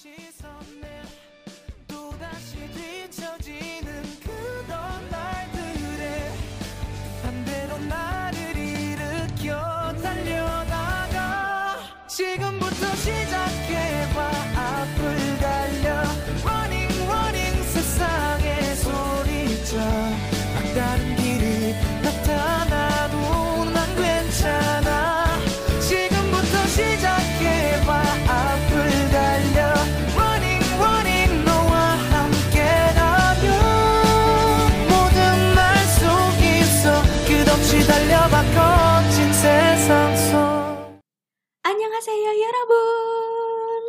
시선에 또다시 뒤 Annyeonghaseyo Yorobun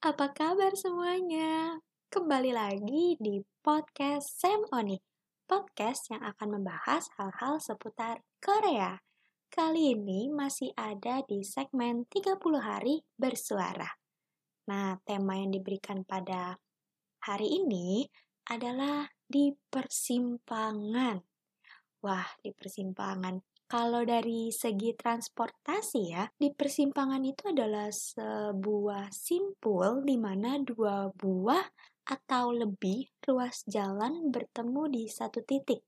Apa kabar semuanya? Kembali lagi di podcast Sam Oni Podcast yang akan membahas hal-hal seputar Korea. Kali ini masih ada di segmen 30 hari bersuara. Nah, tema yang diberikan pada hari ini adalah di persimpangan. Wah, di persimpangan kalau dari segi transportasi ya, di persimpangan itu adalah sebuah simpul di mana dua buah atau lebih ruas jalan bertemu di satu titik.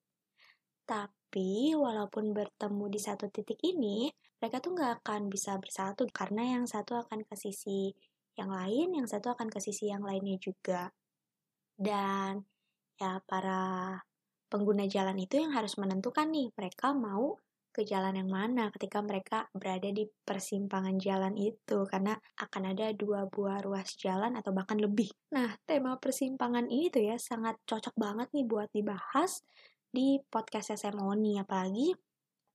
Tapi walaupun bertemu di satu titik ini, mereka tuh nggak akan bisa bersatu karena yang satu akan ke sisi yang lain, yang satu akan ke sisi yang lainnya juga. Dan ya para pengguna jalan itu yang harus menentukan nih mereka mau ke jalan yang mana ketika mereka berada di persimpangan jalan itu karena akan ada dua buah ruas jalan atau bahkan lebih. Nah, tema persimpangan ini tuh ya sangat cocok banget nih buat dibahas di podcast SMO nih apalagi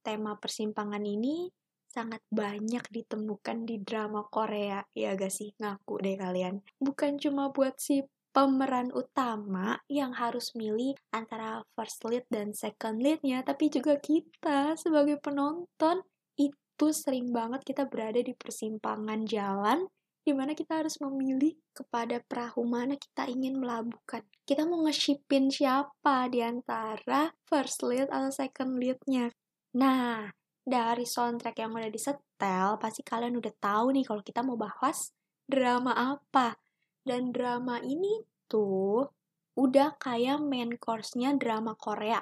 tema persimpangan ini sangat banyak ditemukan di drama Korea ya gak sih? Ngaku deh kalian. Bukan cuma buat si pemeran utama yang harus milih antara first lead dan second leadnya, tapi juga kita sebagai penonton itu sering banget kita berada di persimpangan jalan di mana kita harus memilih kepada perahu mana kita ingin melabuhkan. Kita mau nge-shipin siapa di antara first lead atau second leadnya. Nah, dari soundtrack yang udah disetel, pasti kalian udah tahu nih kalau kita mau bahas drama apa. Dan drama ini tuh udah kayak main course-nya drama Korea.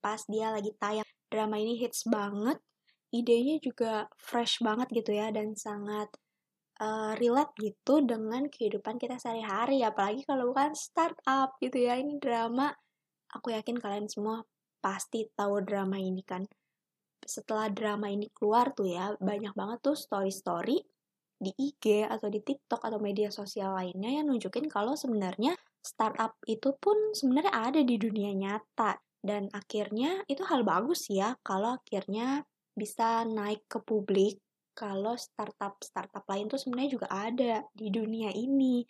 Pas dia lagi tayang, drama ini hits banget. Idenya juga fresh banget gitu ya dan sangat uh, relate gitu dengan kehidupan kita sehari-hari. Apalagi kalau bukan startup gitu ya. Ini drama, aku yakin kalian semua pasti tahu drama ini kan. Setelah drama ini keluar tuh ya, banyak banget tuh story-story di IG atau di TikTok atau media sosial lainnya yang nunjukin kalau sebenarnya startup itu pun sebenarnya ada di dunia nyata. Dan akhirnya itu hal bagus ya kalau akhirnya bisa naik ke publik kalau startup startup lain tuh sebenarnya juga ada di dunia ini.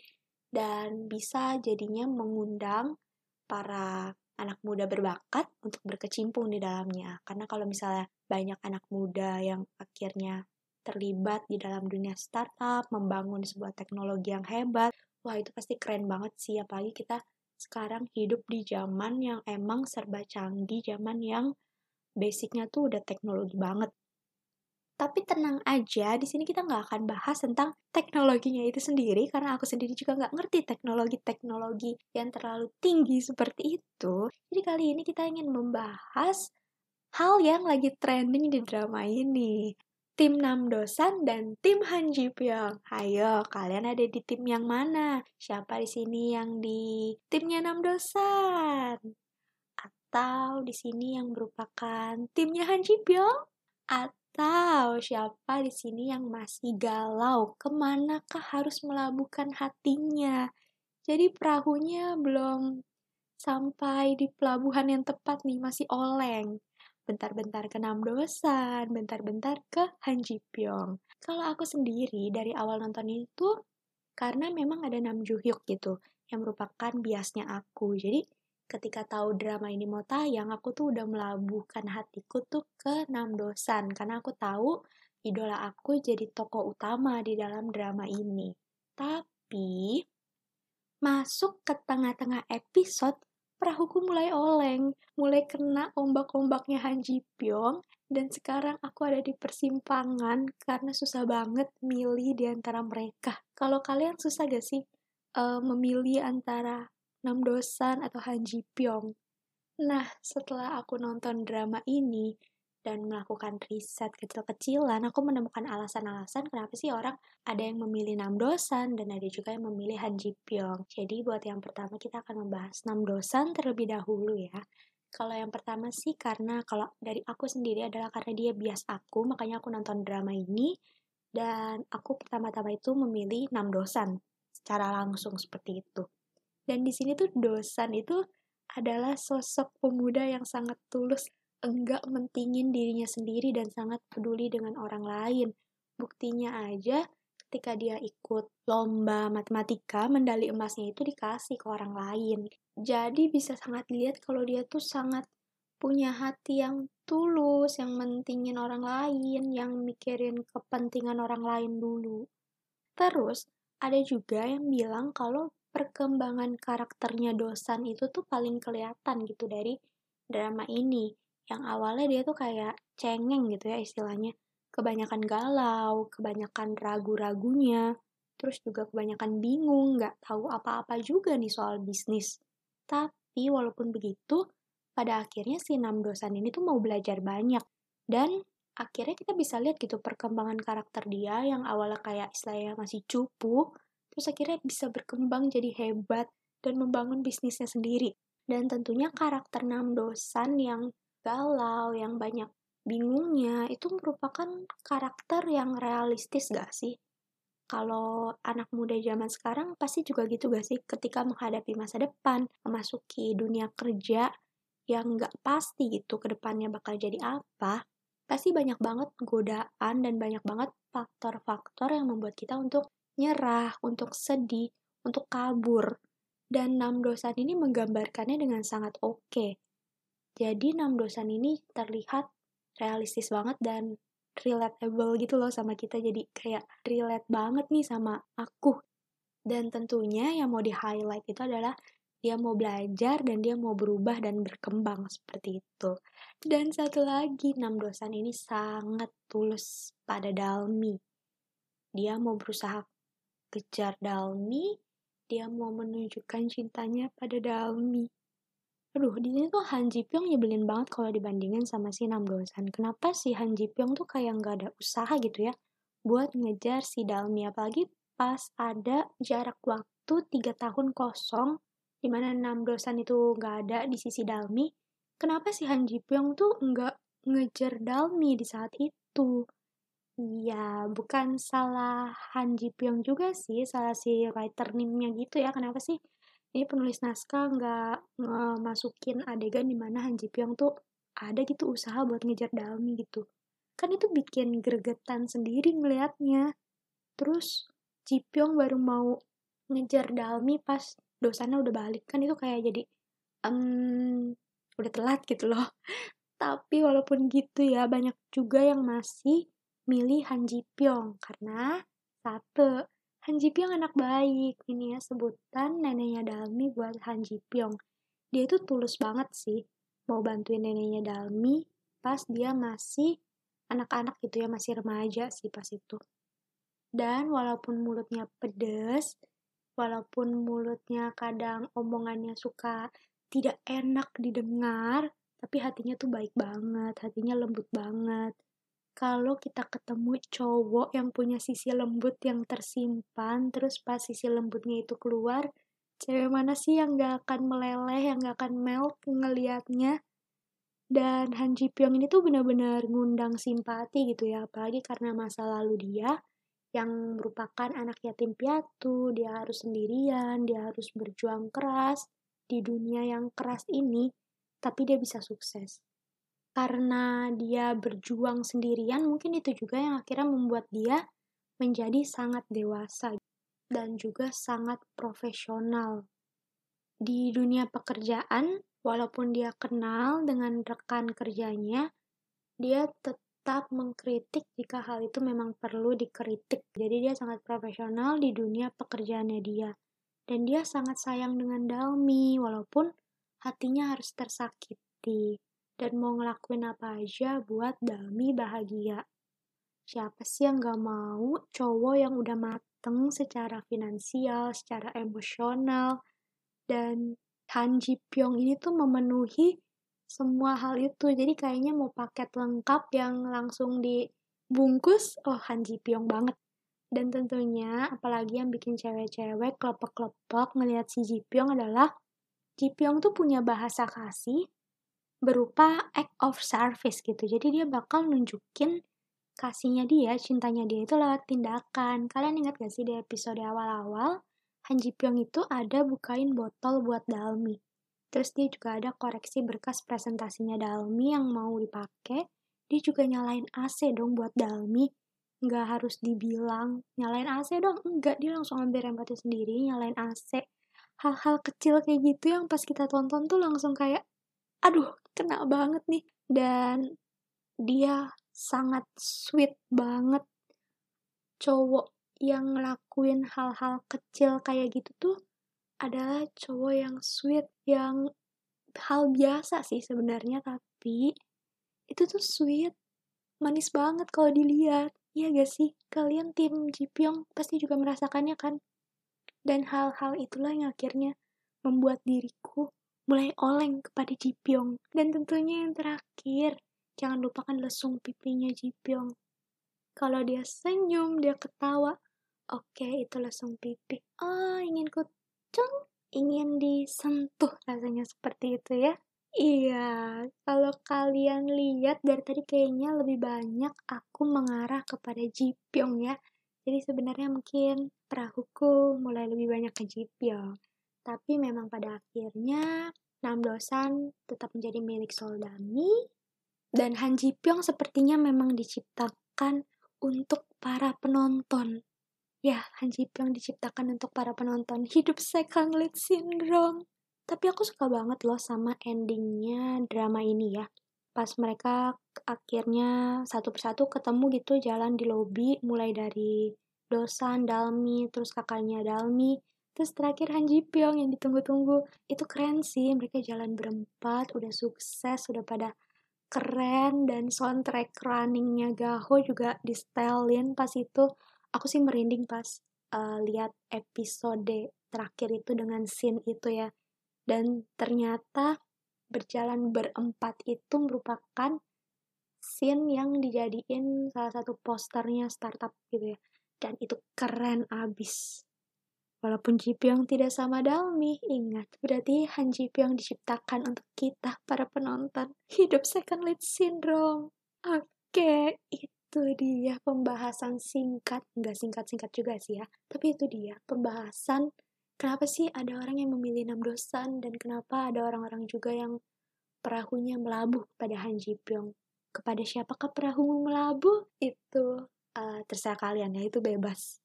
Dan bisa jadinya mengundang para anak muda berbakat untuk berkecimpung di dalamnya. Karena kalau misalnya banyak anak muda yang akhirnya terlibat di dalam dunia startup, membangun sebuah teknologi yang hebat, wah itu pasti keren banget sih, apalagi kita sekarang hidup di zaman yang emang serba canggih, zaman yang basicnya tuh udah teknologi banget. Tapi tenang aja, di sini kita nggak akan bahas tentang teknologinya itu sendiri, karena aku sendiri juga nggak ngerti teknologi-teknologi yang terlalu tinggi seperti itu. Jadi kali ini kita ingin membahas hal yang lagi trending di drama ini tim Namdosan dan tim Han Ji Pyong. Ayo, kalian ada di tim yang mana? Siapa di sini yang di timnya Namdosan? Atau di sini yang merupakan timnya Han Ji Pyong? Atau siapa di sini yang masih galau? Ke manakah harus melabuhkan hatinya? Jadi perahunya belum sampai di pelabuhan yang tepat nih, masih oleng bentar-bentar ke Namdosan, bentar-bentar ke Han Ji Pyong. Kalau aku sendiri dari awal nonton itu karena memang ada Nam Joo gitu yang merupakan biasnya aku. Jadi ketika tahu drama ini mau tayang, aku tuh udah melabuhkan hatiku tuh ke Namdosan karena aku tahu idola aku jadi tokoh utama di dalam drama ini. Tapi masuk ke tengah-tengah episode perahuku mulai oleng, mulai kena ombak-ombaknya Han Ji Pyong, dan sekarang aku ada di persimpangan karena susah banget milih di antara mereka. Kalau kalian susah gak sih? uh, memilih antara Nam Dosan atau Han Ji Pyong. Nah, setelah aku nonton drama ini dan melakukan riset kecil-kecilan, aku menemukan alasan-alasan kenapa sih orang ada yang memilih Nam Dosan dan ada juga yang memilih Han Ji Pyong. Jadi buat yang pertama kita akan membahas Nam Dosan terlebih dahulu ya. Kalau yang pertama sih karena kalau dari aku sendiri adalah karena dia bias aku, makanya aku nonton drama ini dan aku pertama-tama itu memilih Nam Dosan secara langsung seperti itu. Dan di sini tuh Dosan itu adalah sosok pemuda yang sangat tulus, enggak mentingin dirinya sendiri dan sangat peduli dengan orang lain. Buktinya aja ketika dia ikut lomba matematika, mendali emasnya itu dikasih ke orang lain. Jadi bisa sangat dilihat kalau dia tuh sangat punya hati yang tulus, yang mentingin orang lain, yang mikirin kepentingan orang lain dulu. Terus, ada juga yang bilang kalau perkembangan karakternya Dosan itu tuh paling kelihatan gitu dari drama ini. Yang awalnya dia tuh kayak cengeng gitu ya istilahnya. Kebanyakan galau, kebanyakan ragu-ragunya, terus juga kebanyakan bingung, nggak tahu apa-apa juga nih soal bisnis. Tapi walaupun begitu, pada akhirnya si Nam Dosan ini tuh mau belajar banyak. Dan akhirnya kita bisa lihat gitu perkembangan karakter dia yang awalnya kayak istilahnya masih cupu, terus akhirnya bisa berkembang jadi hebat dan membangun bisnisnya sendiri. Dan tentunya karakter Nam Dosan yang galau, yang banyak bingungnya, itu merupakan karakter yang realistis gak sih? Kalau anak muda zaman sekarang pasti juga gitu gak sih? Ketika menghadapi masa depan, memasuki dunia kerja, yang nggak pasti gitu ke depannya bakal jadi apa, pasti banyak banget godaan dan banyak banget faktor-faktor yang membuat kita untuk nyerah, untuk sedih, untuk kabur. Dan enam dosan ini menggambarkannya dengan sangat oke. Okay. Jadi enam dosan ini terlihat realistis banget dan relatable gitu loh sama kita. Jadi kayak relate banget nih sama aku. Dan tentunya yang mau di-highlight itu adalah dia mau belajar dan dia mau berubah dan berkembang seperti itu. Dan satu lagi, enam dosan ini sangat tulus pada Dalmi. Dia mau berusaha kejar Dalmi, dia mau menunjukkan cintanya pada Dalmi. Aduh, di sini tuh Han Ji Pyong nyebelin banget kalau dibandingin sama si Nam Dosan. Kenapa si Han Ji Pyong tuh kayak nggak ada usaha gitu ya buat ngejar si Dalmi apalagi pas ada jarak waktu tiga tahun kosong di mana enam dosan itu nggak ada di sisi Dalmi, kenapa si Han Ji Pyong tuh nggak ngejar Dalmi di saat itu? Iya, bukan salah Han Ji Pyong juga sih, salah si writer nimnya gitu ya. Kenapa sih ini penulis naskah nggak masukin adegan di mana Han Ji Pyong tuh ada gitu usaha buat ngejar Dalmi gitu. Kan itu bikin gregetan sendiri ngelihatnya. Terus Ji Pyong baru mau ngejar Dalmi pas dosannya udah balik kan itu kayak jadi um, udah telat gitu loh tapi walaupun gitu ya banyak juga yang masih milih Han Ji Pyong karena satu Han Ji Pyong anak baik. Ini ya sebutan neneknya Dalmi buat Han Ji Pyong dia itu tulus banget sih mau bantuin neneknya Dalmi pas dia masih anak-anak gitu ya masih remaja sih pas itu. Dan walaupun mulutnya pedes walaupun mulutnya kadang omongannya suka tidak enak didengar, tapi hatinya tuh baik banget, hatinya lembut banget. Kalau kita ketemu cowok yang punya sisi lembut yang tersimpan, terus pas sisi lembutnya itu keluar, cewek mana sih yang gak akan meleleh, yang gak akan melt ngeliatnya? Dan Han Ji Pyong ini tuh benar-benar ngundang simpati gitu ya, apalagi karena masa lalu dia yang merupakan anak yatim piatu, dia harus sendirian, dia harus berjuang keras di dunia yang keras ini, tapi dia bisa sukses. Karena dia berjuang sendirian, mungkin itu juga yang akhirnya membuat dia menjadi sangat dewasa dan juga sangat profesional. Di dunia pekerjaan, walaupun dia kenal dengan rekan kerjanya, dia tetap mengkritik jika hal itu memang perlu dikritik. Jadi dia sangat profesional di dunia pekerjaannya dia. Dan dia sangat sayang dengan Dalmi, walaupun hatinya harus tersakiti. Dan mau ngelakuin apa aja buat Dalmi bahagia. Siapa sih yang gak mau cowok yang udah mateng secara finansial, secara emosional, dan Han Ji Pyong ini tuh memenuhi semua hal itu. Jadi kayaknya mau paket lengkap yang langsung dibungkus, oh Han Ji Pyong banget. Dan tentunya, apalagi yang bikin cewek-cewek klepek-klepek ngelihat si Ji Pyong adalah Ji Pyong tuh punya bahasa kasih berupa act of service gitu. Jadi dia bakal nunjukin kasihnya dia, cintanya dia itu lewat tindakan. Kalian ingat gak sih di episode awal-awal, Han Ji Pyong itu ada bukain botol buat Dalmi. Terus dia juga ada koreksi berkas presentasinya Dalmi yang mau dipakai. Dia juga nyalain AC dong buat Dalmi. Nggak harus dibilang, nyalain AC dong. Enggak, dia langsung ambil remote sendiri, nyalain AC. Hal-hal kecil kayak gitu yang pas kita tonton tuh langsung kayak, aduh, kena banget nih. Dan dia sangat sweet banget. Cowok yang ngelakuin hal-hal kecil kayak gitu tuh adalah cowok yang sweet yang hal biasa sih sebenarnya tapi itu tuh sweet manis banget kalau dilihat. Iya gak sih? Kalian tim Jipyong pasti juga merasakannya kan? Dan hal-hal itulah yang akhirnya membuat diriku mulai oleng kepada Jipyong dan tentunya yang terakhir Jangan lupakan lesung pipinya Jipyong. Kalau dia senyum, dia ketawa. Oke, itu lesung pipi. Ah, ingin kucung, ingin disentuh rasanya seperti itu ya. Iya, kalau kalian lihat dari tadi kayaknya lebih banyak aku mengarah kepada Jipyong ya. Jadi sebenarnya mungkin perahuku mulai lebih banyak ke Jipyong. Tapi memang pada akhirnya Nam Dosan tetap menjadi milik Soldami dan Han Ji Pyong sepertinya memang diciptakan untuk para penonton. Ya, Han Ji Pyong diciptakan untuk para penonton. Hidup second lead syndrome. Tapi aku suka banget loh sama endingnya drama ini ya. Pas mereka akhirnya satu persatu ketemu gitu jalan di lobi, mulai dari Dosan, Dalmi, terus kakaknya Dalmi, terus terakhir Han Ji Pyong yang ditunggu-tunggu. Itu keren sih, mereka jalan berempat, udah sukses, udah pada keren. Dan soundtrack runningnya Gaho juga di stylein pas itu. Aku sih merinding pas uh, lihat episode terakhir itu dengan scene itu ya. Dan ternyata berjalan berempat itu merupakan scene yang dijadiin salah satu posternya startup gitu ya. Dan itu keren abis Walaupun Jipyong tidak sama Dalmi, ingat, berarti Han Jipyong diciptakan untuk kita, para penonton. Hidup second lead syndrome. Oke, itu dia pembahasan singkat. Nggak singkat-singkat juga sih ya. Tapi itu dia, pembahasan kenapa sih ada orang yang memilih enam dosan dan kenapa ada orang-orang juga yang perahunya melabuh pada Han Jipyong. Kepada siapakah perahu melabuh? Itu uh, terserah kalian ya, itu bebas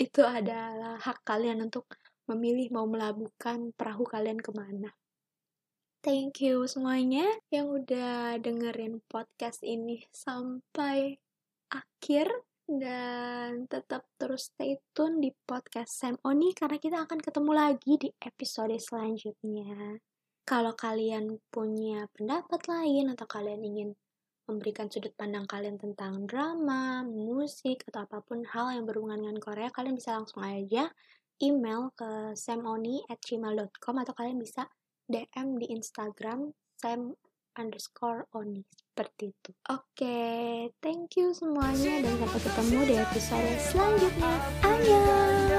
itu adalah hak kalian untuk memilih mau melabuhkan perahu kalian ke mana. Thank you semuanya yang udah dengerin podcast ini sampai akhir dan tetap terus stay tune di podcast Sam Oni karena kita akan ketemu lagi di episode selanjutnya. Kalau kalian punya pendapat lain atau kalian ingin memberikan sudut pandang kalian tentang drama, musik, atau apa pun hal yang berhubungan dengan Korea, kalian bisa langsung aja email ke samoni@gmail.com atau kalian bisa DM di Instagram sam underscore oni seperti itu. Oke, okay, thank you semuanya dan sampai ketemu di episode selanjutnya. Annyeong!